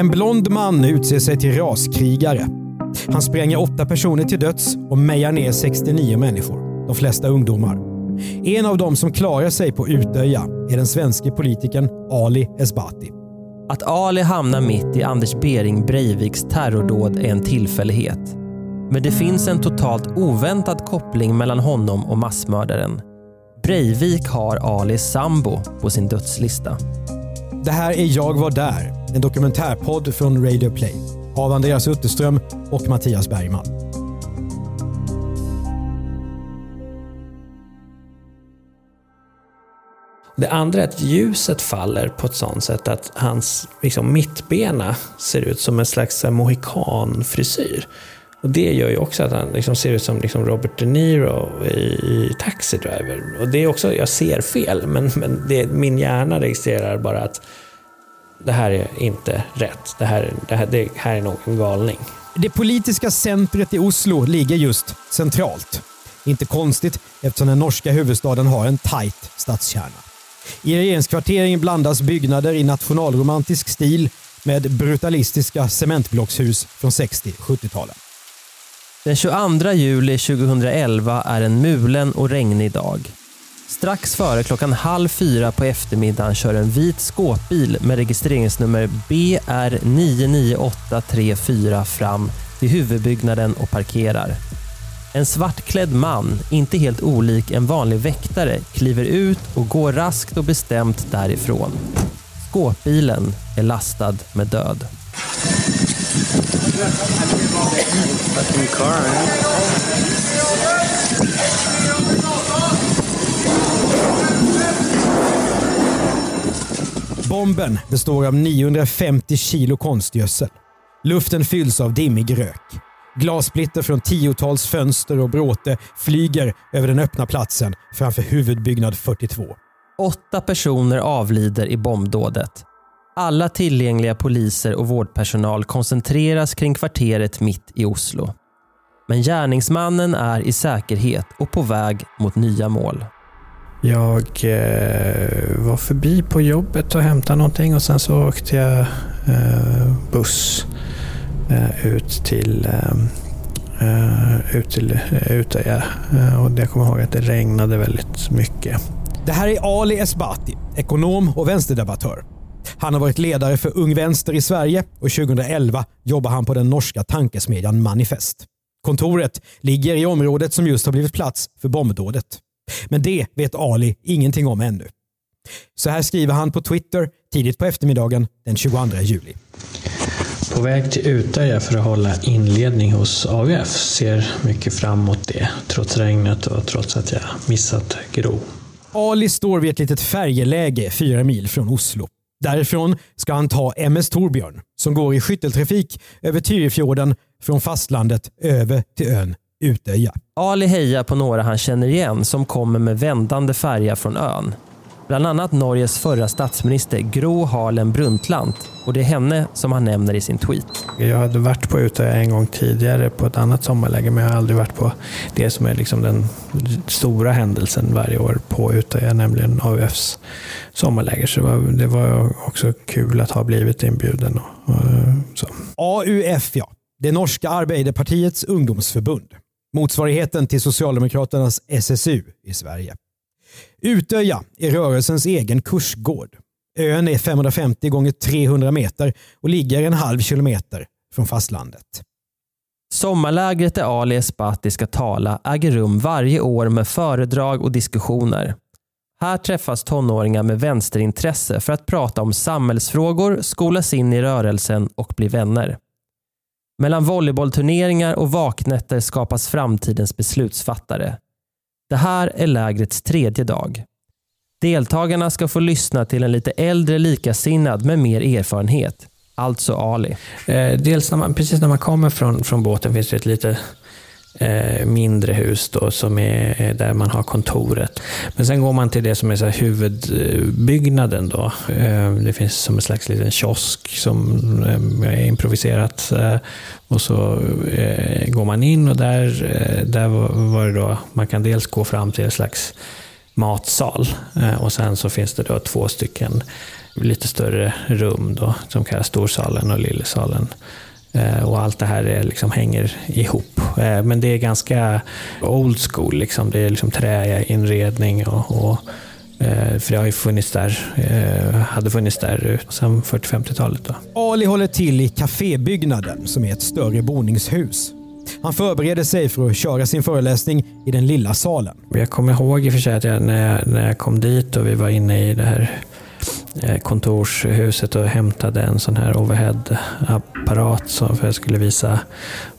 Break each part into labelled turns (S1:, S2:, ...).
S1: En blond man utser sig till raskrigare. Han spränger åtta personer till döds och mejar ner 69 människor, de flesta ungdomar. En av dem som klarar sig på Utöja är den svenske politikern Ali Esbati.
S2: Att Ali hamnar mitt i Anders Bering Breiviks terrordåd är en tillfällighet. Men det finns en totalt oväntad koppling mellan honom och massmördaren. Breivik har Alis sambo på sin dödslista.
S1: Det här är Jag var där, en dokumentärpodd från Radio Play av Andreas Utterström och Mattias Bergman.
S3: Det andra är att ljuset faller på ett sånt sätt att hans liksom, mittbena ser ut som en slags mohikanfrisyr. Och det gör ju också att han liksom ser ut som liksom Robert De Niro i, i Taxi Driver. Och det är också, jag ser fel, men, men det, min hjärna registrerar bara att det här är inte rätt. Det här, det här, det här är nog en galning.
S1: Det politiska centret i Oslo ligger just centralt. Inte konstigt eftersom den norska huvudstaden har en tajt stadskärna. I regeringskvarteringen blandas byggnader i nationalromantisk stil med brutalistiska cementblockshus från 60-70-talen.
S2: Den 22 juli 2011 är en mulen och regnig dag. Strax före klockan halv fyra på eftermiddagen kör en vit skåpbil med registreringsnummer BR99834 fram till huvudbyggnaden och parkerar. En svartklädd man, inte helt olik en vanlig väktare, kliver ut och går raskt och bestämt därifrån. Skåpbilen är lastad med död.
S1: Bomben består av 950 kilo konstgödsel. Luften fylls av dimmig rök. Glassplitter från tiotals fönster och bråte flyger över den öppna platsen framför huvudbyggnad 42.
S2: Åtta personer avlider i bombdådet. Alla tillgängliga poliser och vårdpersonal koncentreras kring kvarteret mitt i Oslo. Men gärningsmannen är i säkerhet och på väg mot nya mål.
S3: Jag eh, var förbi på jobbet och hämtade någonting och sen så åkte jag eh, buss eh, ut till eh, eh, ut till eh, Utöja. Eh, och jag kommer ihåg att det regnade väldigt mycket.
S1: Det här är Ali Esbati, ekonom och vänsterdebattör. Han har varit ledare för Ung Vänster i Sverige och 2011 jobbar han på den norska tankesmedjan Manifest. Kontoret ligger i området som just har blivit plats för bombdådet. Men det vet Ali ingenting om ännu. Så här skriver han på Twitter tidigt på eftermiddagen den 22 juli.
S3: På väg till Utöja för att hålla inledning hos AUF. Ser mycket fram emot det, trots regnet och trots att jag missat Gro.
S1: Ali står vid ett litet färjeläge fyra mil från Oslo. Därifrån ska han ta MS Torbjörn som går i skytteltrafik över Tyrifjorden från fastlandet över till ön Utöja.
S2: Ali hejar på några han känner igen som kommer med vändande färja från ön. Bland annat Norges förra statsminister Gro Harlem Brundtland och det är henne som han nämner i sin tweet.
S3: Jag hade varit på Utöja en gång tidigare på ett annat sommarläge, men jag har aldrig varit på det som är liksom den stora händelsen varje år på Utöja, nämligen AUFs sommarläger. Så det var, det var också kul att ha blivit inbjuden. Och, och så.
S1: AUF ja, det norska Arbeiderpartiets ungdomsförbund. Motsvarigheten till Socialdemokraternas SSU i Sverige. Utöja är rörelsens egen kursgård. Ön är 550 gånger 300 meter och ligger en halv kilometer från fastlandet.
S2: Sommarlägret där Ali Esbati ska tala äger rum varje år med föredrag och diskussioner. Här träffas tonåringar med vänsterintresse för att prata om samhällsfrågor, skolas in i rörelsen och bli vänner. Mellan volleybollturneringar och vaknätter skapas framtidens beslutsfattare. Det här är lägrets tredje dag. Deltagarna ska få lyssna till en lite äldre likasinnad med mer erfarenhet. alltså Ali.
S3: Eh, dels när man, precis när man kommer från, från båten finns det ett lite eh, mindre hus då, som är där man har kontoret. Men sen går man till det som är så här huvudbyggnaden. Då. Eh, det finns som en slags liten kiosk som eh, är improviserat. Eh, och så eh, går man in och där, eh, där var det då, man kan dels gå fram till en slags matsal och sen så finns det då två stycken lite större rum då, som kallas storsalen och lillesalen. Eh, Och allt det här är, liksom, hänger ihop. Eh, Men det är ganska old school. Liksom. Det är liksom träinredning. Och, och, eh, för det har ju funnits där, hade funnits där sedan 40-50-talet. Då.
S1: Ali håller till i kafébyggnaden som är ett större boningshus. Han förbereder sig för att köra sin föreläsning i den lilla salen.
S3: Jag kommer ihåg i och för sig att jag, när, jag, när jag kom dit och vi var inne i det här Eh, kontorshuset och hämtade en sån här overhead-apparat för för jag skulle visa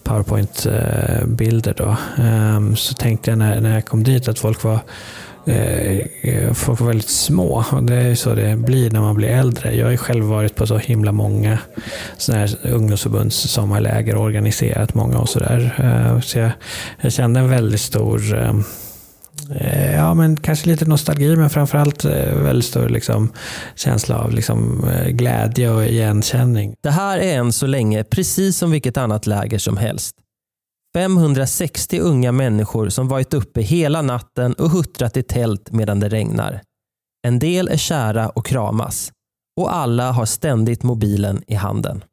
S3: powerpoint-bilder. Då. Ehm, så tänkte jag när, jag kom dit att folk var eh, eh, Folk var väldigt små och det är ju så det blir när man blir äldre. Jag har ju själv varit på så himla många såna här ungdomsförbunds sommarläger och organiserat många och sådär. Så jag, jag kände en väldigt stor ehm, Ja, men kanske lite nostalgi, men framförallt eh, väldigt stor liksom, känsla av liksom, eh, glädje och igenkänning.
S2: Det här är än så länge precis som vilket annat läger som helst. 560 unga människor som varit uppe hela natten och huttrat i tält medan det regnar. En del är kära och kramas. Och alla har ständigt mobilen i handen.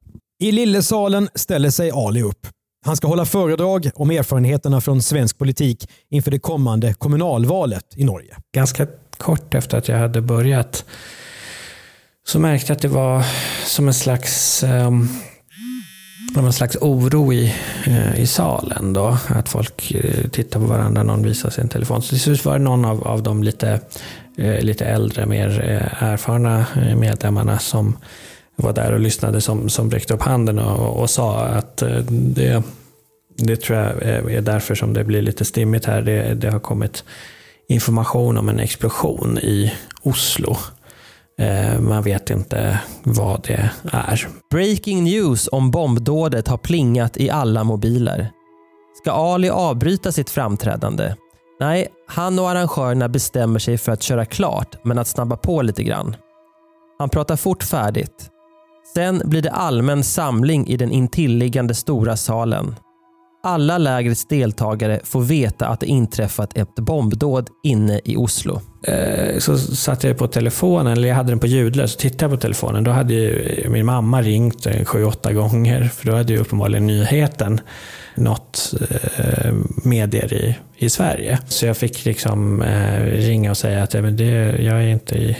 S1: I lillesalen ställer sig Ali upp. Han ska hålla föredrag om erfarenheterna från svensk politik inför det kommande kommunalvalet i Norge.
S3: Ganska kort efter att jag hade börjat så märkte jag att det var som en slags um, en slags oro i, eh, i salen. Då, att folk eh, tittar på varandra, någon visar sin telefon. Så till slut var det någon av, av de lite, eh, lite äldre, mer erfarna medlemmarna som var där och lyssnade som, som räckte upp handen och, och sa att eh, det, det tror jag är därför som det blir lite stimmigt här. Det, det har kommit information om en explosion i Oslo. Eh, man vet inte vad det är.
S2: Breaking news om bombdådet har plingat i alla mobiler. Ska Ali avbryta sitt framträdande? Nej, han och arrangörerna bestämmer sig för att köra klart, men att snabba på lite grann. Han pratar fort färdigt. Sen blir det allmän samling i den intilliggande stora salen. Alla lägrets deltagare får veta att det inträffat ett bombdåd inne i Oslo.
S3: Eh, Så satt jag på telefonen, eller jag hade den på ljudlös, så tittade jag på telefonen. Då hade ju eh, min mamma ringt eh, sju, åtta gånger. För då hade ju uppenbarligen nyheten nått eh, medier i, i Sverige. Så jag fick liksom eh, ringa och säga att ja, men det, jag, är inte i,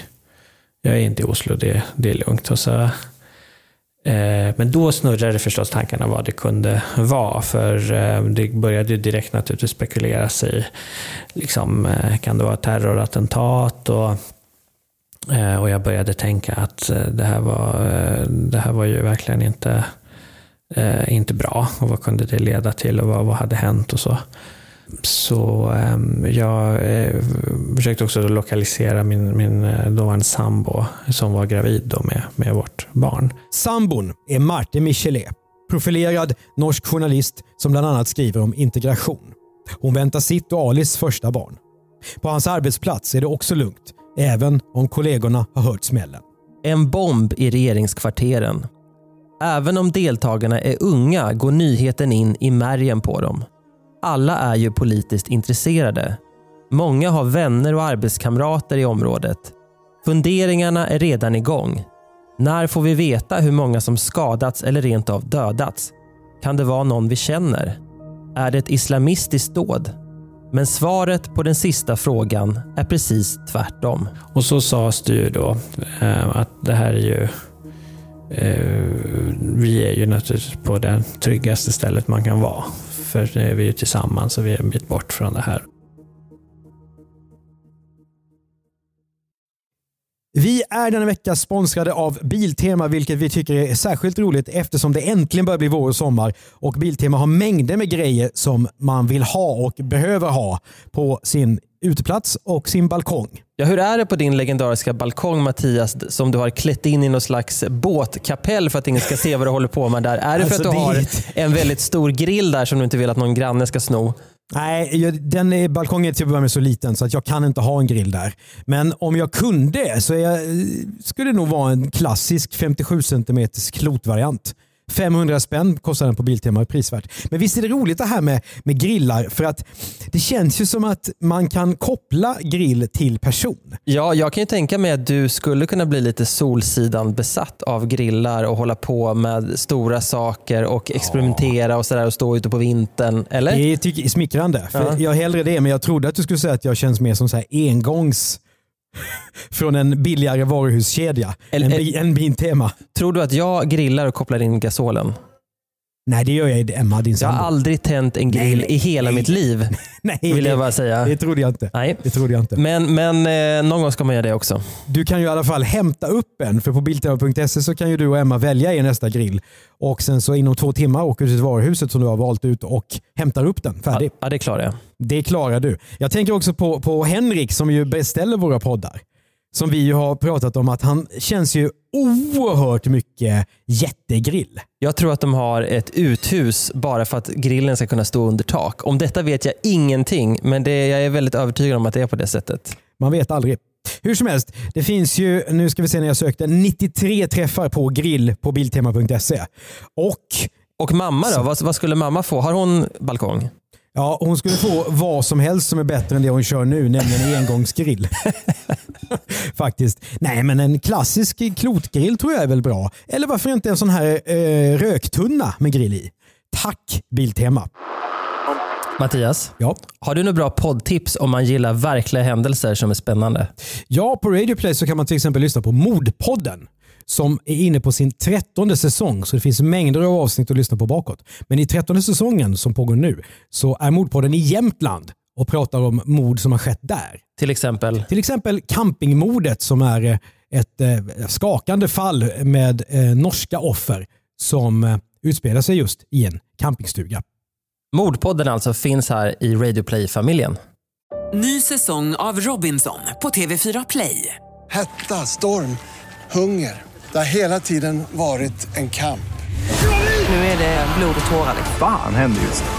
S3: jag är inte i Oslo, det, det är lugnt. Och så, Eh, men då snurrade förstås tankarna vad det kunde vara. För eh, det började ju direkt naturligtvis spekuleras i, liksom, eh, kan det vara terrorattentat? Och, och jag började tänka att det här var, det här var ju verkligen inte, inte bra. Och vad kunde det leda till och vad, vad hade hänt och så. Så eh, jag eh, försökte också lokalisera min, min eh, dåvarande sambo som var gravid då med, med vårt barn.
S1: Sambon är Marte Michelet, profilerad norsk journalist som bland annat skriver om integration. Hon väntar sitt och Alis första barn. På hans arbetsplats är det också lugnt, även om kollegorna har hört smällen.
S2: En bomb i regeringskvarteren. Även om deltagarna är unga går nyheten in i märgen på dem. Alla är ju politiskt intresserade. Många har vänner och arbetskamrater i området. Funderingarna är redan igång. När får vi veta hur många som skadats eller rent av dödats? Kan det vara någon vi känner? Är det ett islamistiskt dåd? Men svaret på den sista frågan är precis tvärtom.
S3: Och så sades det ju då eh, att det här är ju eh, vi är ju naturligtvis på det tryggaste stället man kan vara. För nu är vi ju tillsammans och vi är en bit bort från det här.
S1: Vi är denna vecka sponsrade av Biltema, vilket vi tycker är särskilt roligt eftersom det äntligen börjar bli vår och sommar och Biltema har mängder med grejer som man vill ha och behöver ha på sin uteplats och sin balkong.
S2: Ja, hur är det på din legendariska balkong Mattias, som du har klätt in i någon slags båtkapell för att ingen ska se vad du håller på med där? Är det för
S1: Alltså,
S2: att du har en väldigt stor grill där som du inte vill att någon granne ska sno?
S1: Nej, den är, balkongen är till att börja med så liten så att jag kan inte ha en grill där. Men om jag kunde så jag, skulle det nog vara en klassisk 57 cm klotvariant. 500 spänn kostar den på Biltema, prisvärt. Men visst är det roligt det här med, med grillar för att det känns ju som att man kan koppla grill till person.
S2: Ja, jag kan ju tänka mig att du skulle kunna bli lite Solsidan besatt av grillar och hålla på med stora saker och experimentera och sådär och stå ute på vintern. Eller?
S1: Det är, smickrande. För
S2: Ja.
S1: Jag hellre det, men jag trodde att du skulle säga att jag känns mer som så här engångs från en billigare varuhuskedja
S2: Eller-
S1: än, än Biltema.
S2: Tror du att jag grillar och kopplar in gasolen?
S1: Nej, det gör jag Emma, din
S2: Jag har aldrig tänt en grill
S1: Nej,
S2: i hela
S1: nej.
S2: mitt liv.
S1: Nej,
S2: Vill jag bara säga.
S1: det trodde jag inte.
S2: Nej.
S1: Det trodde jag inte.
S2: Men, men eh, någon gång ska man göra det också.
S1: Du kan ju i alla fall hämta upp en, för på biltema.se så kan ju du och Emma välja er nästa grill. Och sen så inom två timmar åker du till varuhuset som du har valt ut och hämtar upp den färdig.
S2: Ja, det klarar jag.
S1: Det klarar du. Jag tänker också på, på Henrik som ju beställer våra poddar. Som vi ju har pratat om att han känns ju oerhört mycket jättegrill.
S2: Jag tror att de har ett uthus bara för att grillen ska kunna stå under tak. Om detta vet jag ingenting, men det, jag är väldigt övertygad om att det är på det sättet.
S1: Man vet aldrig. Hur som helst, det finns ju, nu ska vi se när jag sökte, 93 träffar på grill på biltema.se. Och
S2: Och mamma då? Vad, vad skulle mamma få? Har hon balkong?
S1: Ja, hon skulle få vad som helst som är bättre än det hon kör nu, nämligen en engångsgrill. Faktiskt. Nej, men en klassisk klotgrill tror jag är väl bra. Eller varför inte en sån här eh, röktunna med grill i? Tack Biltema.
S2: Mattias,
S1: Ja.
S2: har du några bra poddtips om man gillar verkliga händelser som är spännande?
S1: Ja, på Radio Play så kan man till exempel lyssna på Mordpodden som är inne på sin trettonde säsong. Så det finns mängder av avsnitt att lyssna på bakåt. Men i trettonde säsongen som pågår nu så är Mordpodden i Jämtland och pratar om mord som har skett där.
S2: Till exempel?
S1: Till exempel campingmordet som är eh, ett eh, skakande fall med eh, norska offer som utspelar sig just i en campingstuga.
S2: Mordpodden alltså finns här i Radio Play-familjen.
S4: Ny säsong av Robinson på TV4 Play.
S5: Hetta, storm, hunger. Det har hela tiden varit en kamp.
S4: Nu är det blod och tårar.
S6: Fan händer just det.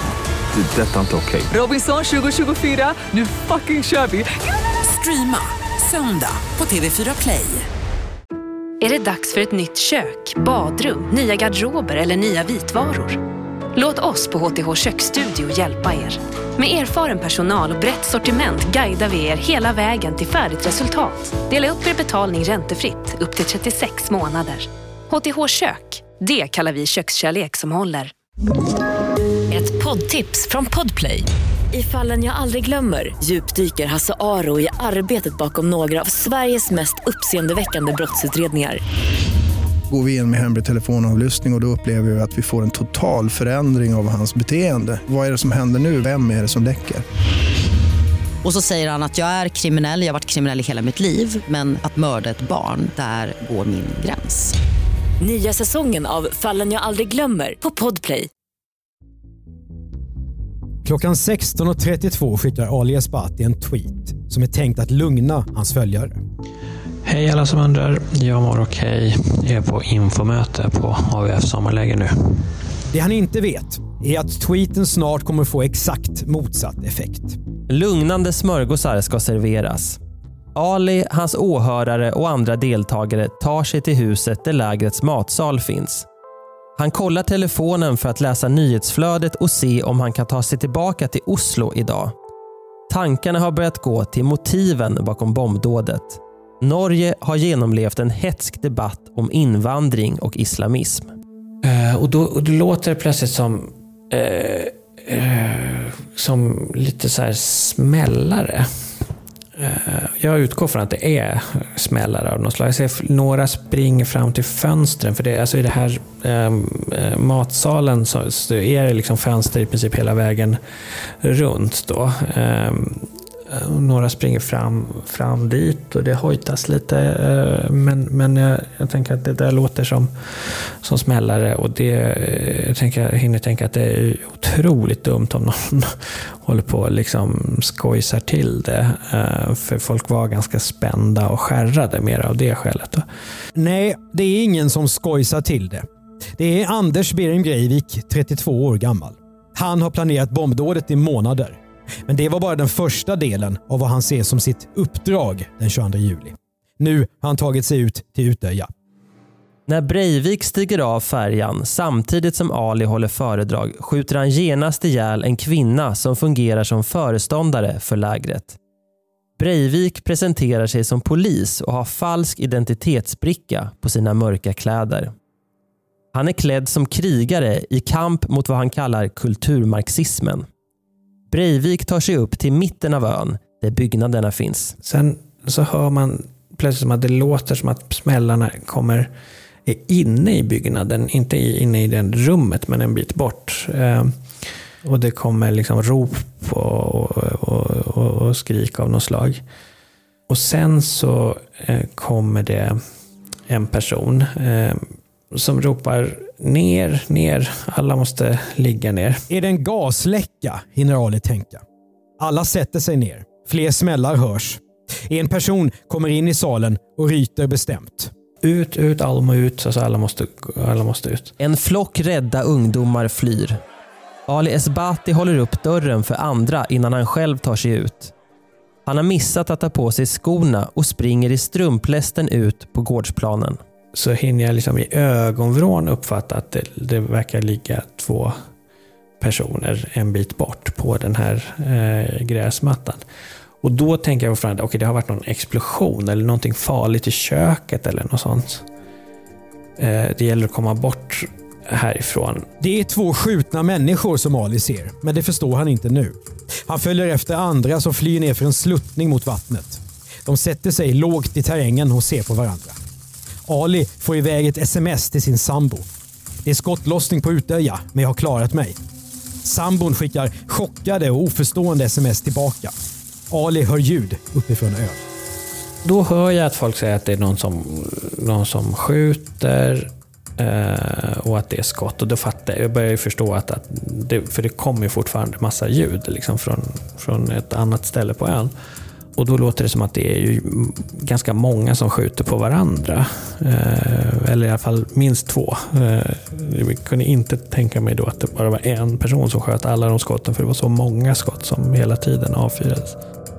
S6: Det är detta inte okej.
S4: Robinson 2024, nu fucking kör vi! Streama söndag på TV4 Play.
S7: Är det dags för ett nytt kök, badrum, nya garderober eller nya vitvaror? Låt oss på HTH Köksstudio hjälpa er. Med erfaren personal och brett sortiment guidar vi er hela vägen till färdigt resultat. Dela upp er betalning räntefritt upp till 36 månader. HTH Kök, det kallar vi kökskärlek som håller.
S8: Ett poddtips från Podplay. I fallen jag aldrig glömmer djupdyker Hasse Aro i arbetet bakom några av Sveriges mest uppseendeväckande brottsutredningar.
S9: Går vi in med hemlig telefonavlyssning och, och då upplever vi att vi får en total förändring av hans beteende. Vad är det som händer nu? Vem är det som läcker?
S10: Och så säger han att jag är kriminell, jag har varit kriminell i hela mitt liv men att mörda ett barn, där går min gräns.
S8: Nya säsongen av Fallen jag aldrig glömmer på Podplay.
S1: Klockan 16.32 skickar Ali Esbati en tweet som är tänkt att lugna hans följare.
S3: Hej alla som undrar. Jag mår okej. Jag är på infomöte på AVF sommarläger nu.
S1: Det han inte vet är att tweeten snart kommer få exakt motsatt effekt.
S2: Lugnande smörgåsar ska serveras. Ali, hans åhörare och andra deltagare tar sig till huset där lägrets matsal finns. Han kollar telefonen för att läsa nyhetsflödet och se om han kan ta sig tillbaka till Oslo idag. Tankarna har börjat gå till motiven bakom bombdådet. Norge har genomlevt en hetsk debatt om invandring och islamism.
S3: Eh, och, då, och då låter det plötsligt som, eh, eh, som lite så här smällare. Eh, jag utgår från att det är smällare av något slag. Jag ser några springer fram till fönstren. För det, alltså i den här ehm, eh, matsalen så, så är det liksom fönster i princip hela vägen runt. Då. Eh, Eh, några springer fram, fram dit och det hojtas lite. Eh, men, men jag, jag tänker att det där låter som, som smällare och det, eh, jag, tänker, jag hinner tänka att det är otroligt dumt om någon håller på och liksom skojsar till det. För folk var ganska spända och skärrade mer av det skälet.
S1: Nej, det är ingen som skojsar till det. Det är Anders Behring Breivik, 32 år gammal. Han har planerat bombdådet i månader. Men det var bara den första delen av vad han ser som sitt uppdrag den 22 juli. Nu har han tagit sig ut till Utöja.
S2: När Breivik stiger av färjan samtidigt som Ali håller föredrag skjuter han genast ihjäl en kvinna som fungerar som föreståndare för lägret. Breivik presenterar sig som polis och har falsk identitetsbricka på sina mörka kläder. Han är klädd som krigare i kamp mot vad han kallar kulturmarxismen. Breivik tar sig upp till mitten av ön där byggnaderna finns.
S3: Sen så hör man plötsligt som att det låter som att smällarna kommer är inne i byggnaden, inte inne i det rummet men en bit bort. Eh, och det kommer liksom rop och, och, och, och skrik av något slag. Och sen så eh, kommer det en person eh, som ropar ner, ner, alla måste ligga ner.
S1: Är det en gasläcka, hinner Ali tänka. Alla sätter sig ner. Fler smällar hörs. En person kommer in i salen och ryter bestämt.
S3: Ut, ut, Alma ut, alltså alla måste, alla måste ut.
S2: En flock rädda ungdomar flyr. Ali Esbati håller upp dörren för andra innan han själv tar sig ut. Han har missat att ta på sig skorna och springer i strumplästen ut på gårdsplanen
S3: så hinner jag liksom i ögonvrån uppfatta att det, det verkar ligga två personer en bit bort på den här eh, gräsmattan. Och då tänker jag fortfarande att okay, det har varit någon explosion eller någonting farligt i köket eller något sånt. Eh, det gäller att komma bort härifrån.
S1: Det är två skjutna människor som Ali ser, men det förstår han inte nu. Han följer efter andra som flyr ner för en sluttning mot vattnet. De sätter sig lågt i terrängen och ser på varandra. Ali får iväg ett sms till sin sambo. Det är skottlossning på Utöja, men jag har klarat mig. Sambon skickar chockade och oförstående sms tillbaka. Ali hör ljud uppifrån ön.
S3: Då hör jag att folk säger att det är någon som, någon som skjuter eh, och att det är skott. Och då fattar jag, jag börjar ju förstå att, att det, för det kommer ju fortfarande massa ljud liksom från, från ett annat ställe på ön. Och då låter det som att det är ju ganska många som skjuter på varandra. Eh, eller i alla fall minst två. Eh, jag kunde inte tänka mig då att det bara var en person som sköt alla de skotten, för det var så många skott som hela tiden avfyrades.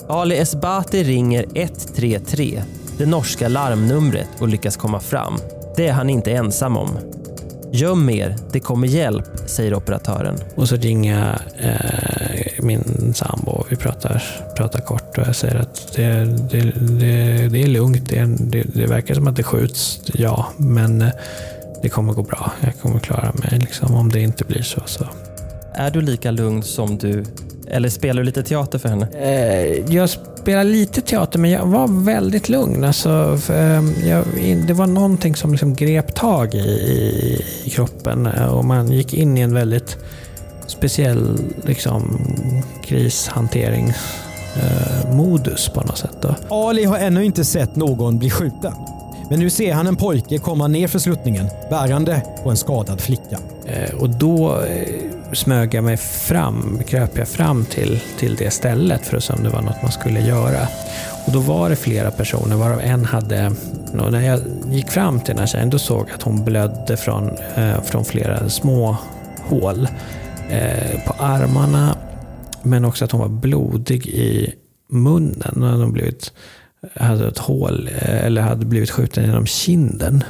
S2: Ali Esbati ringer 133, det norska larmnumret och lyckas komma fram. Det är han inte ensam om. Göm er, det kommer hjälp, säger operatören.
S3: Och så ringer jag eh, min sambo och vi pratar, pratar kort och jag säger att det, det, det, det är lugnt. Det, det, det verkar som att det skjuts, ja, men eh, det kommer gå bra. Jag kommer klara mig liksom, om det inte blir så. så.
S2: Är du lika lugn som du... Eller spelar du lite teater för henne?
S3: Eh, jag spelar lite teater, men jag var väldigt lugn. Alltså, för, eh, jag, det var någonting som liksom grep tag i, i, i kroppen eh, och man gick in i en väldigt speciell liksom, krishanteringsmodus på något sätt. Då.
S1: Ali har ännu inte sett någon bli skjuten. Men nu ser han en pojke komma ner för sluttningen bärande på en skadad flicka.
S3: Eh, och då eh, smög jag mig fram, kröp jag fram till, till det stället för att se om det var något man skulle göra. Och då var det flera personer, varav en hade... När jag gick fram till den här tjejen, då såg jag att hon blödde från, eh, från flera små hål eh, på armarna. Men också att hon var blodig i munnen. Hon hade, blivit, hade ett hål, eh, eller hade blivit skjuten genom kinden.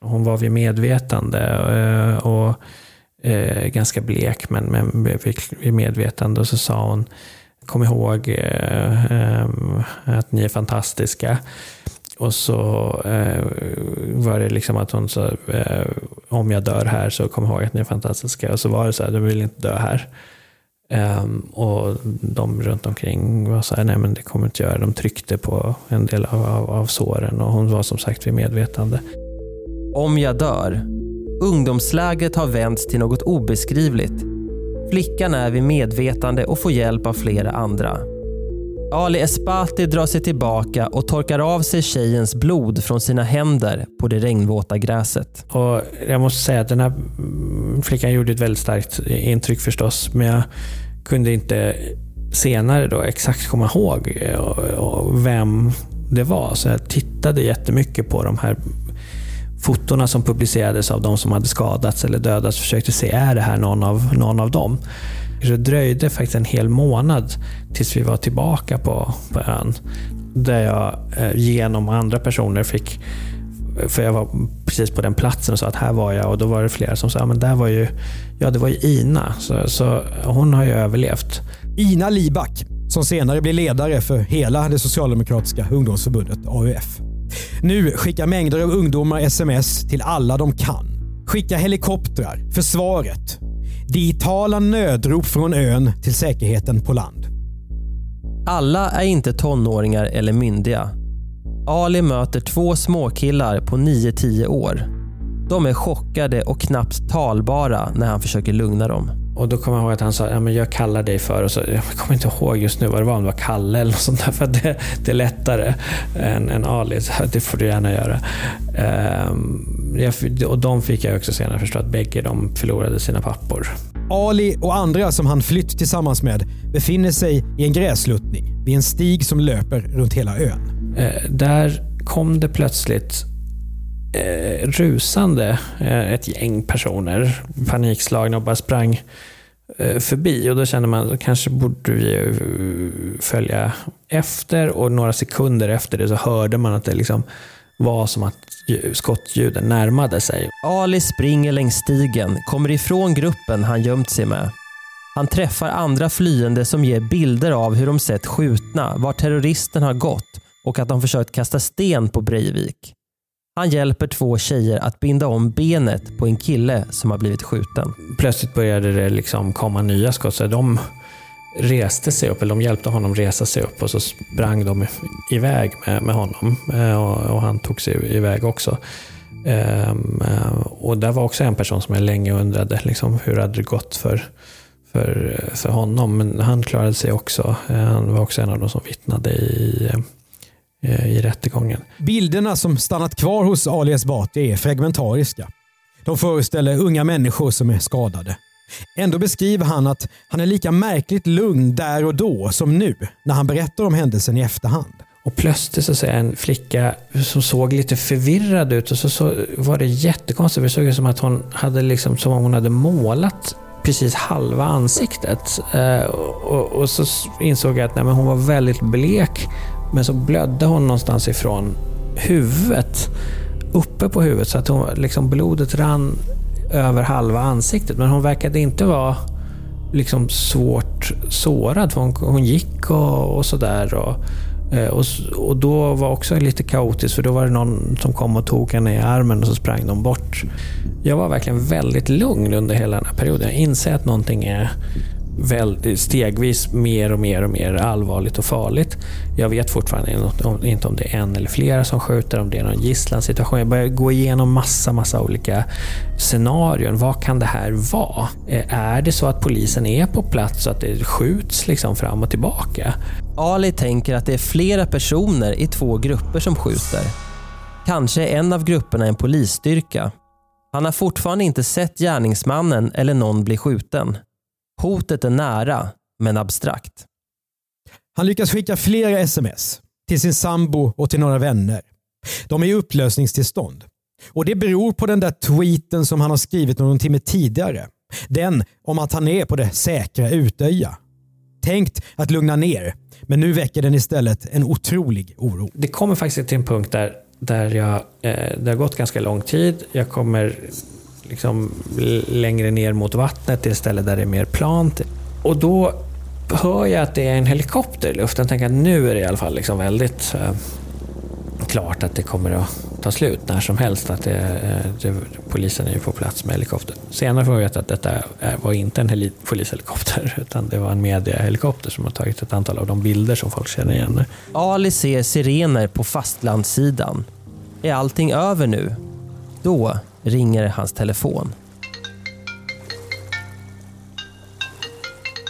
S3: Hon var vid medvetande och, och eh, ganska blek, men, men vid, vid medvetande. Och så sa hon, kom ihåg eh, eh, att ni är fantastiska. Och så eh, var det liksom att hon sa, eh, om jag dör här så kom ihåg att ni är fantastiska. Och så var det så här, du vill inte dö här. Um, och de runt omkring var så här, nej men det kommer inte göra. De tryckte på en del av, av, av såren och hon var som sagt vid medvetande.
S2: Om jag dör. Ungdomslägret har vänts till något obeskrivligt. Flickan är vid medvetande och får hjälp av flera andra. Ali Esbati drar sig tillbaka och torkar av sig tjejens blod från sina händer på det regnvåta gräset.
S3: Och jag måste säga att den här flickan gjorde ett väldigt starkt intryck förstås, men jag kunde inte senare då exakt komma ihåg eh, vem det var. Så jag tittade jättemycket på de här fotona som publicerades av de som hade skadats eller dödats. Försökte se, är det här någon av, någon av dem? Det dröjde faktiskt en hel månad tills vi var tillbaka på, på ön. Där jag eh, genom andra personer fick för jag var precis på den platsen och sa att här var jag och då var det flera som sa, men där var ju, ja det var ju Ina. Så, så hon har ju överlevt.
S1: Ina Liback, som senare blir ledare för hela det socialdemokratiska ungdomsförbundet AUF. Nu skickar mängder av ungdomar sms till alla de kan. Skicka helikoptrar, försvaret, digitala nödrop från ön till säkerheten på land.
S2: Alla är inte tonåringar eller myndiga. Ali möter två småkillar på 9-10 år. De är chockade och knappt talbara när han försöker lugna dem.
S3: Och då kommer jag ihåg att han sa, ja, men jag kallar dig för, och så, jag kommer inte ihåg just nu vad det var, om det var Kalle eller något sånt där, för det, det är lättare än, än Ali. Så det får du gärna göra. Um, och de fick jag också senare förstå att bägge de förlorade sina pappor.
S1: Ali och andra som han flytt tillsammans med befinner sig i en gräsluttning vid en stig som löper runt hela ön.
S3: Uh, där kom det plötsligt eh, rusande eh, ett gäng personer, panikslagna och bara sprang eh, förbi. Och då kände man att kanske borde vi eh, följa efter och några sekunder efter det så hörde man att det liksom var som att skottljuden närmade sig.
S2: Ali springer längs stigen, kommer ifrån gruppen han gömt sig med. Han träffar andra flyende som ger bilder av hur de sett skjutna, var terroristen har gått och att de försökt kasta sten på Breivik. Han hjälper två tjejer att binda om benet på en kille som har blivit skjuten.
S3: Plötsligt började det liksom komma nya skott. Så de reste sig upp, eller de hjälpte honom resa sig upp och så sprang de iväg med, med honom. Eh, och, och, han tog sig iväg också. Um, och där var också en person som jag länge undrade liksom, hur hade det gått för, för, för honom. Men han klarade sig också. Eh, han var också en av de som vittnade i i rättegången.
S1: Bilderna som stannat kvar hos Ali Esbati är fragmentariska. De föreställer unga människor som är skadade. Ändå beskriver han att han är lika märkligt lugn där och då som nu när han berättar om händelsen i efterhand.
S3: Och plötsligt så ser en flicka som såg lite förvirrad ut och så, så var det jättekonstigt. Det såg ut som att hon hade liksom, som om hon hade målat precis halva ansiktet. Eh, och, och, så insåg jag att nej, men hon var väldigt blek men så blödde hon någonstans ifrån huvudet, uppe på huvudet, så att hon, liksom blodet rann över halva ansiktet. Men hon verkade inte vara liksom svårt sårad, för hon, hon gick och, och sådär. Och, eh, och, och då var också lite kaotiskt, för då var det någon som kom och tog henne i armen och så sprang de bort. Jag var verkligen väldigt lugn under hela den här perioden. Jag inser att någonting är väldigt, stegvis mer och mer och mer allvarligt och farligt. Jag vet fortfarande inte om det är en eller flera som skjuter, om det är någon gisslansituation. Jag börjar gå igenom massa, massa olika scenarion. Vad kan det här vara? Eh, är det så att polisen är på plats så att det skjuts liksom fram och tillbaka?
S2: Ali tänker att det är flera personer i två grupper som skjuter. Kanske är en av grupperna en polisstyrka. Han har fortfarande inte sett gärningsmannen eller någon bli skjuten. Hotet är nära, men abstrakt.
S1: Han lyckas skicka flera sms till sin sambo och till några vänner. De är i upplösningstillstånd. Och Det beror på den där tweeten som han har skrivit någon timme tidigare. Den om att han är på det säkra Utöja. Tänkt att lugna ner, men nu väcker den istället en otrolig oro.
S3: Det kommer faktiskt till en punkt där, där jag, eh, det har gått ganska lång tid. Jag kommer liksom längre ner mot vattnet till ett ställe där det är mer plant. Och då hör jag att det är en helikopter i luften. Jag tänker att nu är det i alla fall liksom väldigt eh, klart att det kommer att ta slut när som helst. Att det, eh, det, polisen är ju på plats med helikopter. Senare får jag veta att detta var inte en polishelikopter utan det var en mediehelikopter som har tagit ett antal av de bilder som folk känner igen.
S2: Ali ser sirener på fastlandssidan. Är allting över nu? Då ringer hans telefon.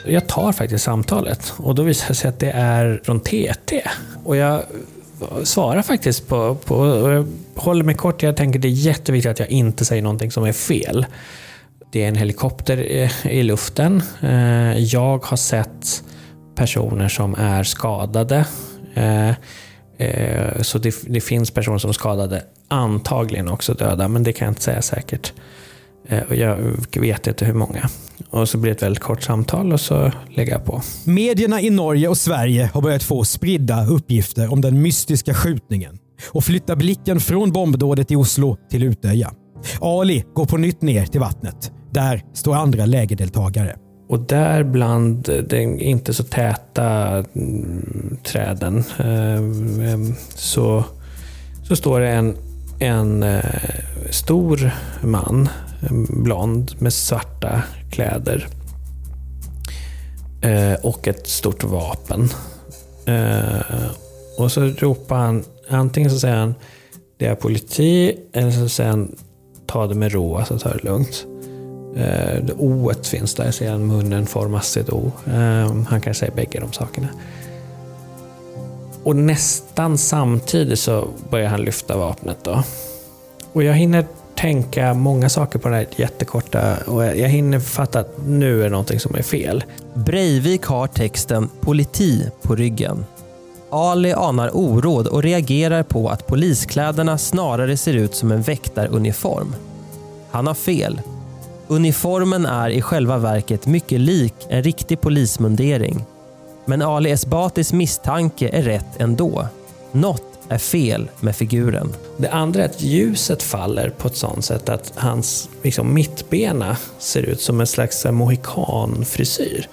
S3: Jag tar faktiskt samtalet och då visar det sig att det är från TT. Och jag svarar faktiskt på, på och jag håller mig kort. Jag tänker det är jätteviktigt att jag inte säger någonting som är fel. Det är en helikopter i luften. Eh, jag har sett personer som är skadade. Eh, Eh, så det, det finns personer som är skadade, antagligen också döda, men det kan jag inte säga säkert. Eh, och jag vet inte hur många. Och så blir det ett väldigt kort samtal och så lägger jag på.
S1: Medierna i Norge och Sverige har börjat få spridda uppgifter om den mystiska skjutningen och flyttar blicken från bombdådet i Oslo till Utöja. Ali går på nytt ner till vattnet. Där står andra lägerdeltagare.
S3: Och där bland de inte så täta mm, träden eh, eh, så, så står det en, en eh, stor man, mm, blond med svarta kläder och ett stort vapen. Och så ropar han, antingen så säger han det är politi eller så säger han ta det med ro, alltså ta det lugnt. Eh, o finns där, jag ser munnen formas till ett O. Eh, han kan säga bägge de sakerna. Och nästan samtidigt så börjar han lyfta vapnet då. Och jag hinner tänka många saker på det här jättekorta och jag hinner fatta att nu är det någonting som är fel.
S2: Breivik har texten “Politi” på ryggen. Ali anar oråd och reagerar på att poliskläderna snarare ser ut som en väktaruniform. Han har fel. Uniformen är i själva verket mycket lik en riktig polismundering. Men Ali Esbatis misstanke är rätt ändå. Något är fel med figuren.
S3: Det andra är att ljuset faller på ett sånt sätt att hans liksom, mittbena ser ut som en slags mohikanfrisyr.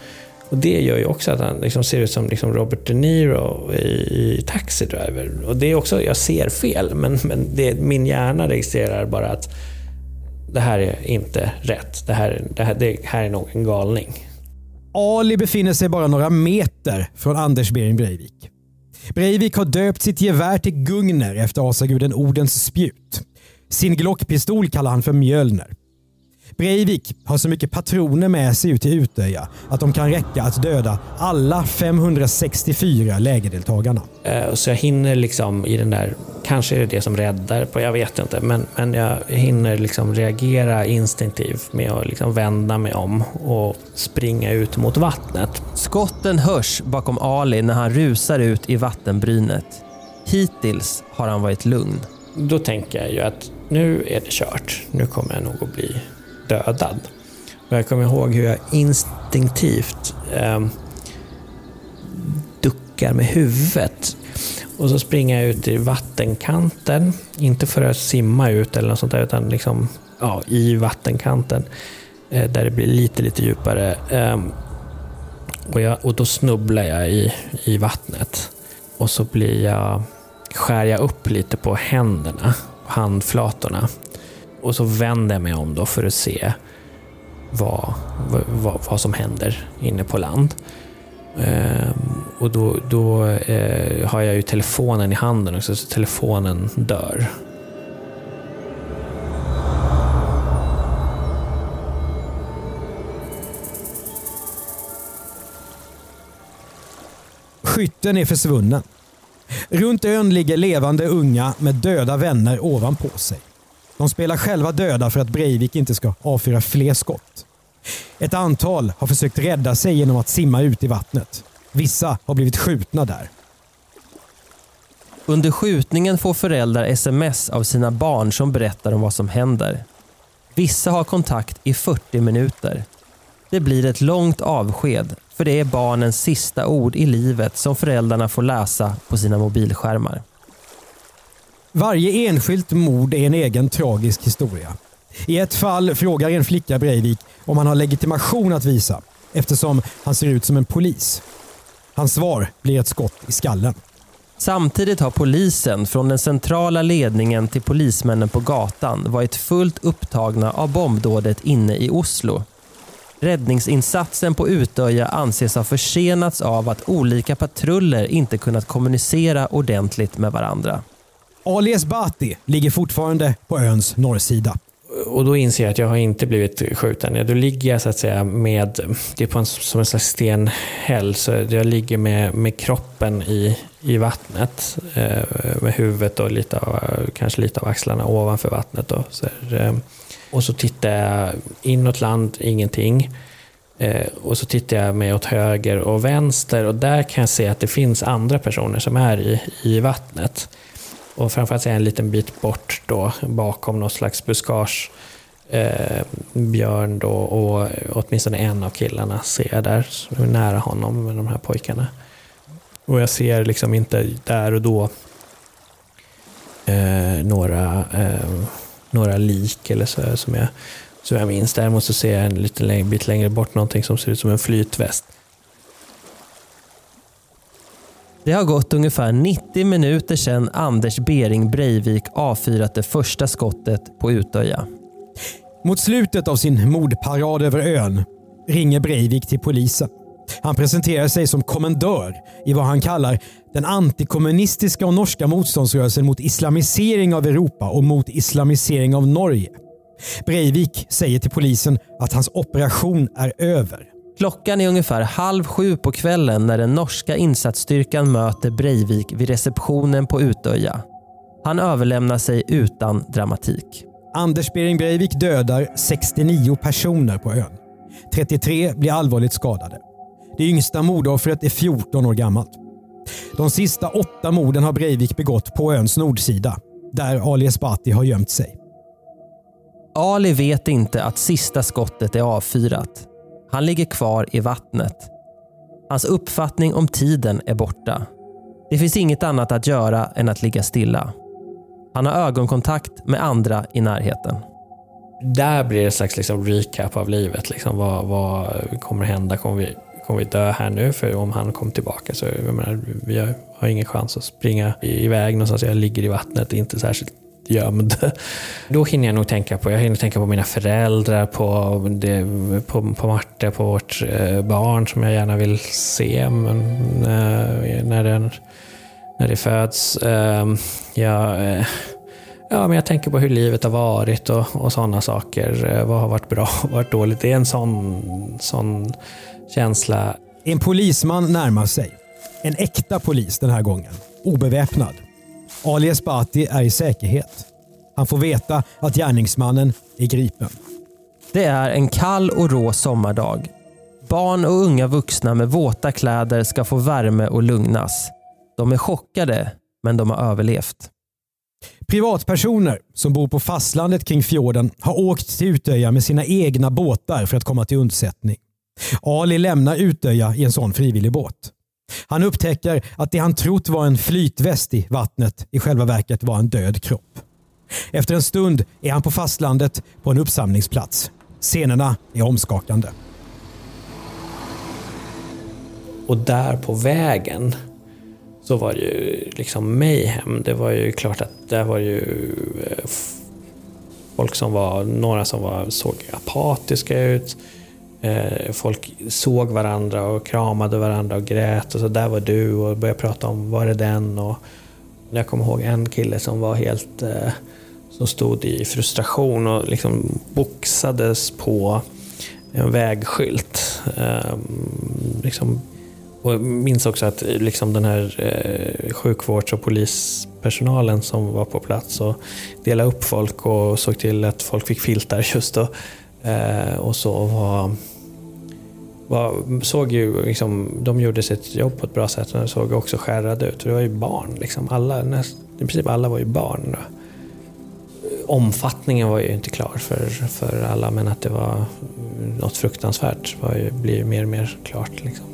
S3: Och det gör ju också att han liksom ser ut som liksom Robert De Niro i, i Taxi Driver. Och det är också, jag ser fel, men, men det, min hjärna registrerar bara att det här är inte rätt. Det här, det här, det här är nog en galning.
S1: Ali befinner sig bara några meter från Anders Behring Breivik. Breivik har döpt sitt gevär till Gungner efter asaguden Odens spjut. Sin Glockpistol kallar han för Mjölner. Breivik har så mycket patroner med sig ut till Utöja att de kan räcka att döda alla 564 lägerdeltagarna.
S3: Uh, så jag hinner liksom i den där, kanske är det det som räddar, på, jag vet inte, men, men jag hinner liksom reagera instinktivt med att liksom vända mig om och springa ut mot vattnet.
S2: Skotten hörs bakom Ali när han rusar ut i vattenbrynet. Hittills har han varit lugn.
S3: Då tänker jag ju att nu är det kört. Nu kommer jag nog att bli dödad. Men jag kommer ihåg hur jag instinktivt eh, duckar med huvudet. Och så springer jag ut i vattenkanten. Inte för att simma ut eller något sånt där, utan liksom, ja, i vattenkanten. Eh, där det blir lite, lite djupare. Eh, och, jag, och då snubblar jag i, i vattnet. Och så blir jag, skär jag upp lite på händerna, handflatorna. Och så vänder jag mig om då för att se vad, vad, vad som händer inne på land. Ehm, och då, då eh, har jag ju telefonen i handen också, så telefonen dör.
S1: Skytten är försvunnen. Runt ön ligger levande unga med döda vänner ovanpå sig. De spelar själva döda för att Breivik inte ska avfyra fler skott. Ett antal har försökt rädda sig genom att simma ut i vattnet. Vissa har blivit skjutna där.
S2: Under skjutningen får föräldrar sms av sina barn som berättar om vad som händer. Vissa har kontakt i 40 minuter. Det blir ett långt avsked för det är barnens sista ord i livet som föräldrarna får läsa på sina mobilskärmar.
S1: Varje enskilt mord är en egen tragisk historia. I ett fall frågar en flicka Breivik om han har legitimation att visa eftersom han ser ut som en polis. Hans svar blir ett skott i skallen.
S2: Samtidigt har polisen från den centrala ledningen till polismännen på gatan varit fullt upptagna av bombdådet inne i Oslo. Räddningsinsatsen på Utöja anses ha försenats av att olika patruller inte kunnat kommunicera ordentligt med varandra.
S1: Ali Esbati ligger fortfarande på öns norrsida.
S3: och då inser jag att jag har inte blivit skjuten. Då ligger jag så att säga med, det är på en, som en slags stenhäll, så jag ligger med, med kroppen i, i vattnet. Eh, med huvudet och lite av, kanske lite av axlarna ovanför vattnet. Då. Så, eh, och så tittar jag inåt land, ingenting. Eh, och så tittar jag mig åt höger och vänster och där kan jag se att det finns andra personer som är i, i vattnet. Och framförallt är jag en liten bit bort då, bakom något slags buskage. Eh, Björn då, och åtminstone en av killarna ser jag där, nära honom med de här pojkarna. Och jag ser liksom inte där och då eh, några, eh, några lik eller så som jag, som jag minns. Däremot så ser jag en liten bit längre bort någonting som ser ut som en flytväst.
S2: Det har gått ungefär 90 minuter sedan Anders Bering Breivik avfyrat det första skottet på Utöja.
S1: Mot slutet av sin mordparad över ön ringer Breivik till polisen. Han presenterar sig som kommendör i vad han kallar den antikommunistiska och norska motståndsrörelsen mot islamisering av Europa och mot islamisering av Norge. Breivik säger till polisen att hans operation är över.
S2: Klockan är ungefär halv sju på kvällen när den norska insatsstyrkan möter Breivik vid receptionen på Utöja. Han överlämnar sig utan dramatik.
S1: Anders Behring Breivik dödar 69 personer på ön. 33 blir allvarligt skadade. Det yngsta mordoffret är 14 år gammalt. De sista åtta morden har Breivik begått på öns nordsida, där Ali Esbati har gömt sig.
S2: Ali vet inte att sista skottet är avfyrat. Han ligger kvar i vattnet. Hans uppfattning om tiden är borta. Det finns inget annat att göra än att ligga stilla. Han har ögonkontakt med andra i närheten.
S3: Där blir det en slags liksom recap av livet. Liksom vad, vad kommer hända? Kommer vi, kommer vi dö här nu? För om han kom tillbaka så jag menar, vi har, har ingen chans att springa iväg någonstans. Jag ligger i vattnet, inte särskilt gömd. Då hinner jag nog tänka på, jag hinner tänka på mina föräldrar, på, det, på, på Marta, på vårt eh, barn som jag gärna vill se men, eh, när, den, när det föds. Ehm, jag, eh, ja, men jag tänker på hur livet har varit och, och sådana saker. Vad har varit bra och varit dåligt? Det är en sån, sån känsla.
S1: En polisman närmar sig. En äkta polis den här gången. Obeväpnad. Ali Esbati är i säkerhet. Han får veta att gärningsmannen är gripen.
S2: Det är en kall och rå sommardag. Barn och unga vuxna med våta kläder ska få värme och lugnas. De är chockade, men de har överlevt.
S1: Privatpersoner som bor på fastlandet kring fjorden har åkt till Utöja med sina egna båtar för att komma till undsättning. Ali lämnar Utöja i en sån frivillig båt. Han upptäcker att det han trott var en flytväst i vattnet i själva verket var en död kropp. Efter en stund är han på fastlandet på en uppsamlingsplats. Scenerna är omskakande.
S3: Och där på vägen så var det ju liksom mayhem. Det var ju klart att där var ju eh, folk som var, några som var, såg apatiska ut. Eh, folk såg varandra och kramade varandra och grät och så där var du och började prata om var är den och jag kommer ihåg en kille som var helt eh, som stod i frustration och liksom boxades på en vägskylt. Ehm, liksom, och jag minns också att eh, liksom den här eh, sjukvårds och polispersonalen som var på plats och delade upp folk och såg till att folk fick filtar just då. Eh, och så var, var, såg ju, liksom, de gjorde sitt jobb på ett bra sätt, men de såg också skärrade ut. Det var ju barn, liksom. alla, näst, i princip alla var ju barn. Då. Omfattningen var ju inte klar för, för alla, men att det var något fruktansvärt var ju, blir ju mer och mer klart. Liksom.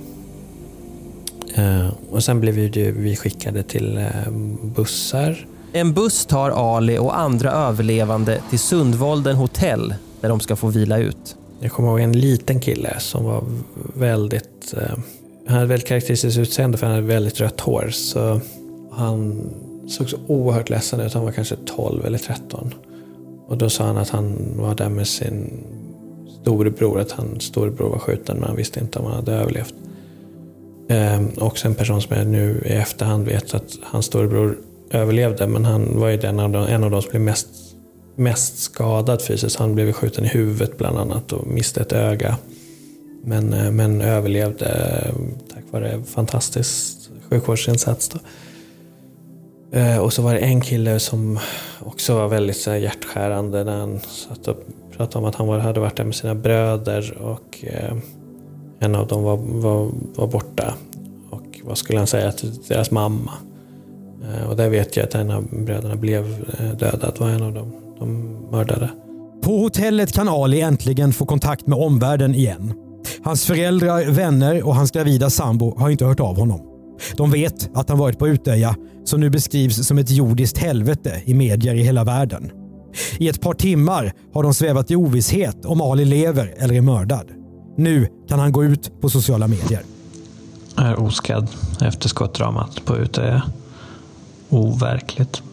S3: Eh, och sen blev ju vi skickade till eh, bussar.
S2: En buss tar Ali och andra överlevande till Sundvolden hotell där de ska få vila ut.
S3: Jag kommer ihåg en liten kille som var väldigt... Eh, han hade väldigt karaktäristiskt utseende för han hade väldigt rött hår. Så han såg så oerhört ledsen ut. Han var kanske 12 eller 13. Och då sa han att han var där med sin storebror. Att hans storebror var skjuten men han visste inte om han hade överlevt. Eh, också en person som jag nu i efterhand vet att hans storebror överlevde. Men han var ju den av de, en av de som blev mest mest skadad fysiskt. Han blev skjuten i huvudet bland annat och miste ett öga. Men, eh, men överlevde eh, tack vare fantastisk sjukvårdsinsats. Då. Eh, och så var det en kille som också var väldigt så här, hjärtskärande när han satt och pratade om att han var, hade varit där med sina bröder och eh, en av dem var, var, var borta. Och vad skulle han säga till deras mamma? Eh, och där vet jag att en av bröderna blev dödad, var en av dem de mördade.
S1: På hotellet kan Ali äntligen få kontakt med omvärlden igen. Hans föräldrar, vänner och hans gravida sambo har inte hört av honom. De vet att han varit på Utöja, som nu beskrivs som ett jordiskt helvete i medier i hela världen. I ett par timmar har de svävat i ovisshet om Ali lever eller är mördad. Nu kan han gå ut på sociala medier.
S11: Är oskadd efter skottdramat på Utöja. Overkligt.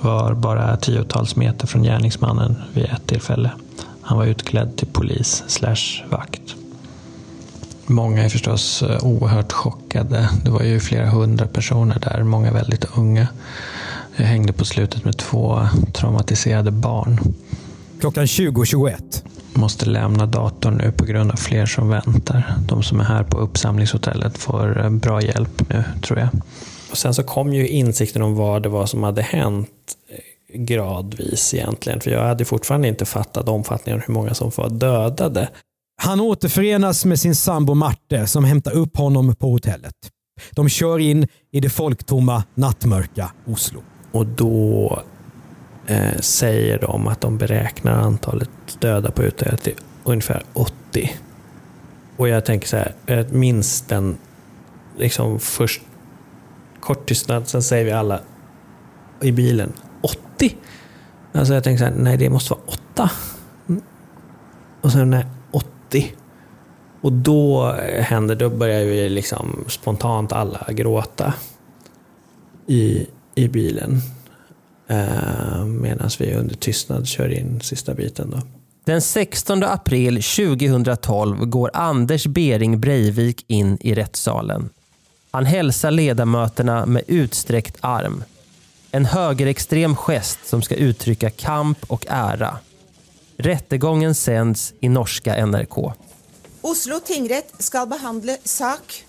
S11: Var bara tiotals meter från gärningsmannen vid ett tillfälle. Han var utklädd till polis slash vakt. Många är förstås eh, oerhört chockade. Det var ju flera hundra personer där, många väldigt unga. Jag hängde på slutet med två traumatiserade barn.
S1: Klockan 20.21.
S11: Måste lämna datorn nu på grund av fler som väntar. De som är här på uppsamlingshotellet får eh, bra hjälp nu, tror jag.
S3: Och sen så kom ju insikten om vad det var som hade hänt eh, gradvis egentligen. För jag hade fortfarande inte fattat omfattningen hur många som var dödade.
S1: Han återförenas med sin sambo Marte som hämtar upp honom på hotellet. De kör in i det folktomma, nattmörka Oslo.
S3: Och då eh, säger de att de beräknar antalet döda på Utöya till ungefär 80. Och jag tänker så här, minns den liksom först kort tystnad, sen säger vi alla i bilen 80. Alltså jag tänker så här, nej det måste vara 8. Mm. Och sen nej, 80. Och då eh, händer, då börjar vi liksom spontant alla gråta i, i bilen. Eh, Medan vi under tystnad kör in sista biten. Då.
S2: Den 16 april 2012 går Anders Bering Breivik in i rättssalen. Han hälsar ledamöterna med utsträckt arm. En högerextrem gest som ska uttrycka kamp och ära. Rättegången sänds i norska NRK.
S12: Oslo tingrett skal behandle sak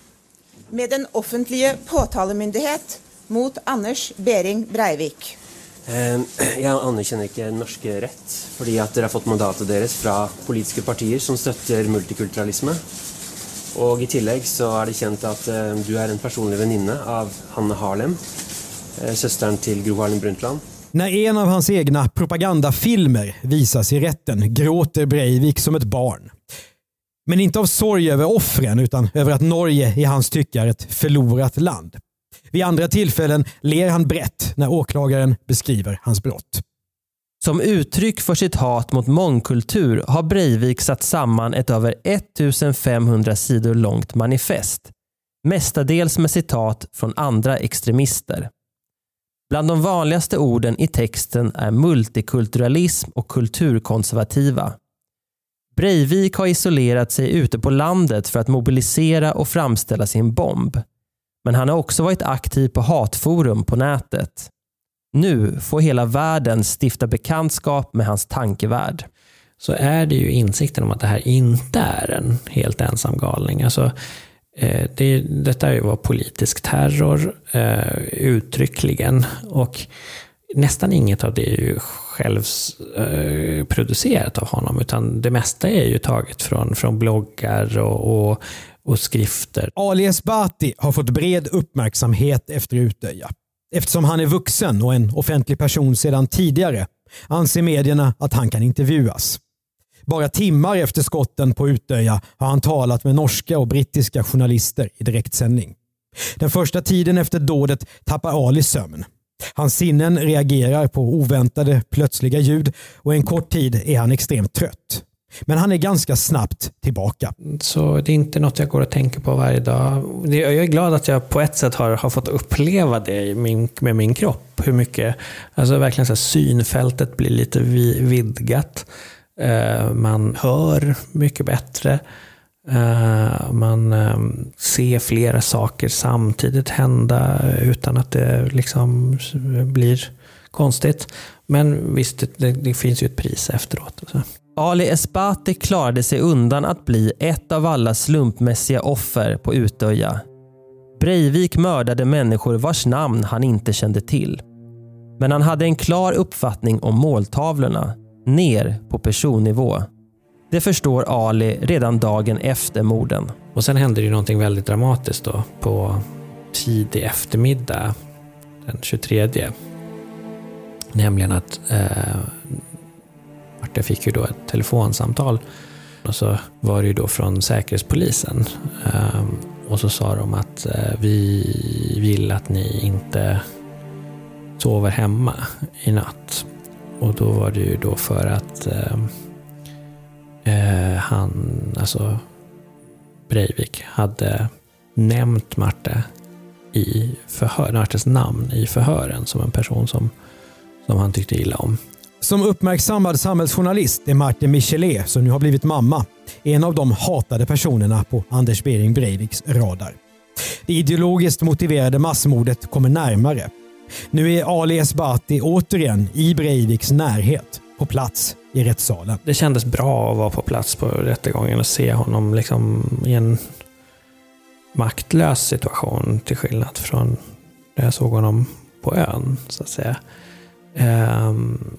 S12: med den offentlige påtalemyndighet mot Anders Behring Breivik.
S13: Eh, Jeg anerkjenner ikke norsk rett, fordi at dere har fått mandatet deres fra politiske partier som støtter multikulturalisme. Og i tillegg så er det kjent at eh, du er en personlig venninne av Hanne Harlem, eh, søsteren till Gro Harlem Brundtland.
S1: När en av hans egna propagandafilmer visas i rätten gråter Breivik som ett barn. Men inte av sorg över offren utan över att Norge i hans tycke är ett förlorat land. Vid andra tillfällen ler han brett när åklagaren beskriver hans brott.
S2: Som uttryck för sitt hat mot mångkultur har Breivik satt samman ett över 1500 sidor långt manifest. Mestadels med citat från andra extremister. Bland de vanligaste orden i texten är multikulturalism och kulturkonservativa. Breivik har isolerat sig ute på landet för att mobilisera och framställa sin bomb. Men han har också varit aktiv på hatforum på nätet. Nu får hela världen stifta bekantskap med hans tankevärld.
S3: Så är det ju insikten om att det här inte är en helt ensam galning. Alltså, eh, det, detta är ju var politisk terror eh, uttryckligen. Och nästan inget av det är ju själv eh, producerat av honom. Utan det mesta är ju taget från, från bloggar och, och, och skrifter.
S1: Ali Esbati har fått bred uppmärksamhet efter Utöja. Eftersom han är vuxen och en offentlig person sedan tidigare anser medierna att han kan intervjuas. Bara timmar efter skotten på Utöja har han talat med norska och brittiska journalister i direktsändning. Den första tiden efter dådet tappar Ali sömn. Hans sinnen reagerar på oväntade plötsliga ljud och en kort tid är han extremt trött. Men han är ganska snabbt tillbaka.
S3: Så det är inte något jag går och tänker på varje dag. Jag är glad att jag på ett sätt har, har fått uppleva det min, med min kropp. Hur mycket, alltså verkligen så här, synfältet blir lite vidgat. Uh, man hör mycket bättre. Uh, man um, ser flera saker samtidigt hända utan att det liksom blir konstigt. Men visst, det, det, det finns ju ett pris efteråt. Så.
S2: Ali Esbati klarade sig undan att bli ett av alla slumpmässiga offer på Utöja. Breivik mördade människor vars namn han inte kände till. Men han hade en klar uppfattning om måltavlorna, ner på personnivå. Det förstår Ali redan dagen efter morden.
S3: Och sen hände det ju någonting väldigt dramatiskt då på tidig eftermiddag den 23. Nämligen att eh, Marta fick ju då ett telefonsamtal och så var det ju då från Säkerhetspolisen. Ehm, och så sa de att eh, vi vill att ni inte sover hemma i natt. Och då var det ju då för att ehm, eh, han, alltså Breivik, hade nämnt Marte i förhör, Martes namn i förhören som en person som, som han tyckte illa om.
S1: Som uppmärksammad samhällsjournalist är Martin Michelet, som nu har blivit mamma, en av de hatade personerna på Anders Behring Breiviks radar. Det ideologiskt motiverade massmordet kommer närmare. Nu är Ali Esbati återigen i Breiviks närhet, på plats i rättssalen.
S3: Det kändes bra att vara på plats på rättegången och se honom liksom i en maktlös situation till skillnad från när jag såg honom på ön, så att säga. Um,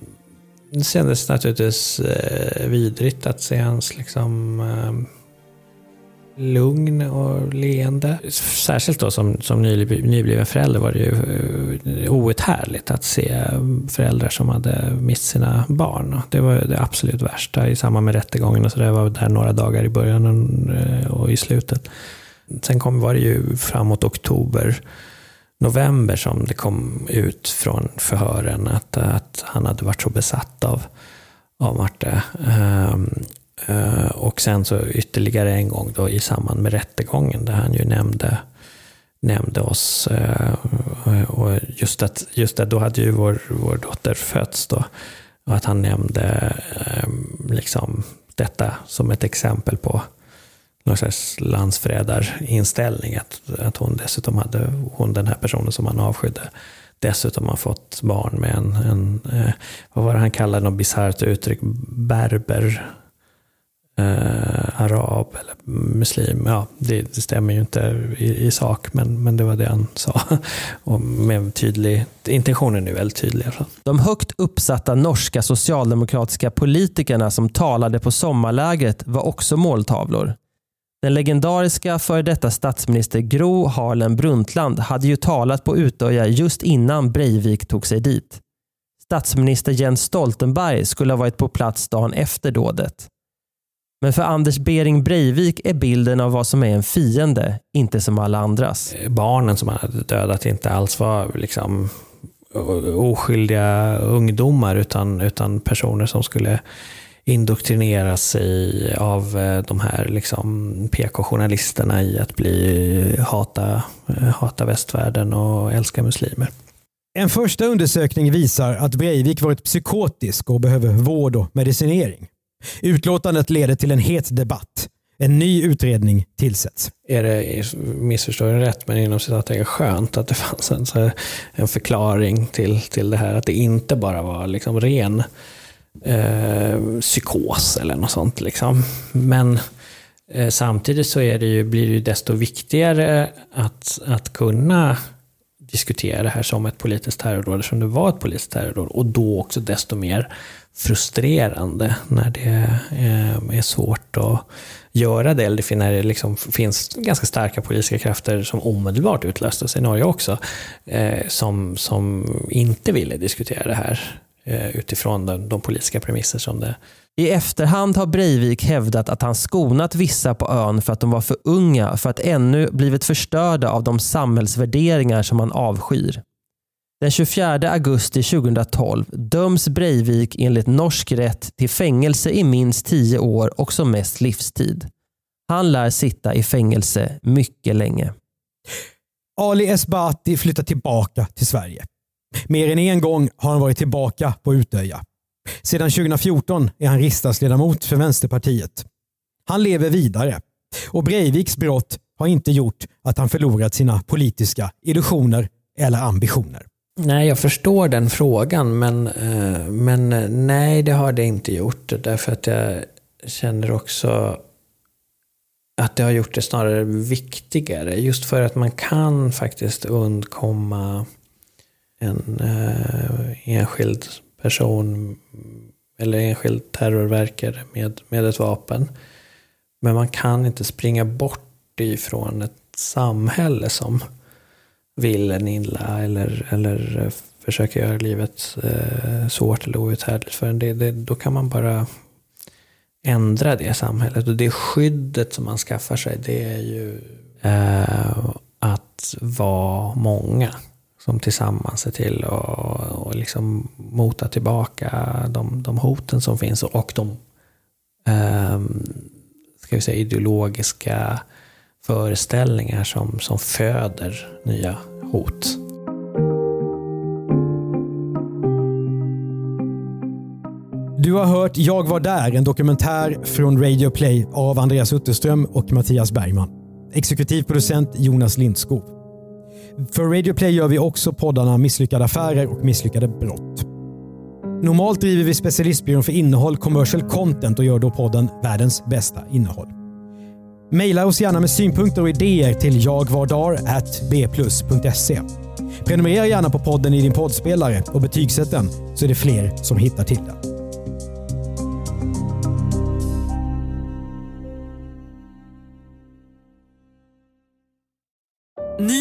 S3: det kändes naturligtvis eh, vidrigt att se hans liksom, eh, lugn och leende. Särskilt då som, som nybliven förälder var det ju eh, outhärdligt att se föräldrar som hade mist sina barn. Det var det absolut värsta i samband med rättegången. Och så det var där några dagar i början eh, och i slutet. Sen kom, var det ju framåt oktober november som det kom ut från förhören att, att han hade varit så besatt av, av Marte. Um, uh, och sen så ytterligare en gång då i samband med rättegången där han ju nämnde, nämnde oss. Uh, och just att, just att då hade ju vår, vår dotter fötts då. Och att han nämnde um, liksom detta som ett exempel på någon slags landsförrädarinställning. Att, att hon dessutom hade, hon den här personen som han avskydde, dessutom har fått barn med en, en eh, vad var det han kallade något bisarrt uttryck, berber, eh, arab eller muslim. Ja, det, det stämmer ju inte i, i, sak, men, men det var det han sa. Och med tydlig, intentionen är väldigt tydlig.
S2: De högt uppsatta norska socialdemokratiska politikerna som talade på sommarlägret var också måltavlor. Den legendariska före detta statsminister Gro Harlem Brundtland hade ju talat på Utöja just innan Breivik tog sig dit. Statsminister Jens Stoltenberg skulle ha varit på plats dagen efter dådet. Men för Anders Bering Breivik är bilden av vad som är en fiende inte som alla andras.
S3: Barnen som han hade dödat inte alls var liksom oskyldiga ungdomar utan, utan personer som skulle indoktrineras i, av eh, de här liksom PK-journalisterna i att bli hata, eh, hata västvärlden och älska muslimer.
S1: En första undersökning visar att Breivik varit psykotisk och behöver vård och medicinering. Utlåtandet leder till en het debatt. En ny utredning tillsätts.
S3: Är det, missförstår jag rätt, men inom citattecken skönt att det fanns en, en förklaring till, till det här. Att det inte bara var liksom ren eh, psykos eller något sånt. Liksom. Men eh, samtidigt så är det ju, blir det ju desto viktigare att, att kunna diskutera det här som ett politiskt terrordåd, eftersom det var ett politiskt terrordåd. Och då också desto mer frustrerande när det eh, är svårt att göra det, eller när det liksom finns ganska starka politiska krafter som omedelbart utlöstes i Norge också, eh, som, som inte ville diskutera det här. Eh, utifrån de, de politiska premisser som det
S2: i efterhand har Breivik hävdat att han skonat vissa på ön för att de var för unga för att ännu blivit förstörda av de samhällsvärderingar som han avskyr. Den 24 augusti 2012 döms Breivik enligt norsk rätt till fängelse i minst 10 år och som mest livstid. Han lär sitta i fängelse mycket länge.
S1: Ali Esbati flyttar tillbaka till Sverige. Mer än en gång har han varit tillbaka på Utöja. Sedan 2014 är han riksdagsledamot för Vänsterpartiet. Han lever vidare och Breiviks brott har inte gjort att han förlorat sina politiska illusioner eller ambitioner.
S3: Nej, jag förstår den frågan, men, eh, men eh, nej, det har det inte gjort. Därför att jag känner också att det har gjort det snarare viktigare. Just för att man kan faktiskt undkomma en eh, enskild person eller enskild terrorverkare med, med ett vapen. Men man kan inte springa bort ifrån ett samhälle som vill en illa eller, eller eh, försöker göra livet eh, svårt eller outhärdligt för en. Det, det, då kan man bara ändra det samhället. Och det skyddet som man skaffar sig, det är ju eh, att vara många som tillsammans ser till att och liksom mota tillbaka de, de hoten som finns och de eh, ska vi säga, ideologiska föreställningar som, som föder nya hot.
S1: Du har hört Jag var där, en dokumentär från Radio Play av Andreas Utterström och Mattias Bergman. Exekutiv producent Jonas Lindskog. För Radio Play gör vi också poddarna Misslyckade affärer och Misslyckade brott. Normalt driver vi specialistbyrån för innehåll, commercial content och gör då podden Världens bästa innehåll. Maila oss gärna med synpunkter och idéer till jagvardar.bplus.se. Prenumerera gärna på podden i din poddspelare och betygsätt den så är det fler som hittar till den.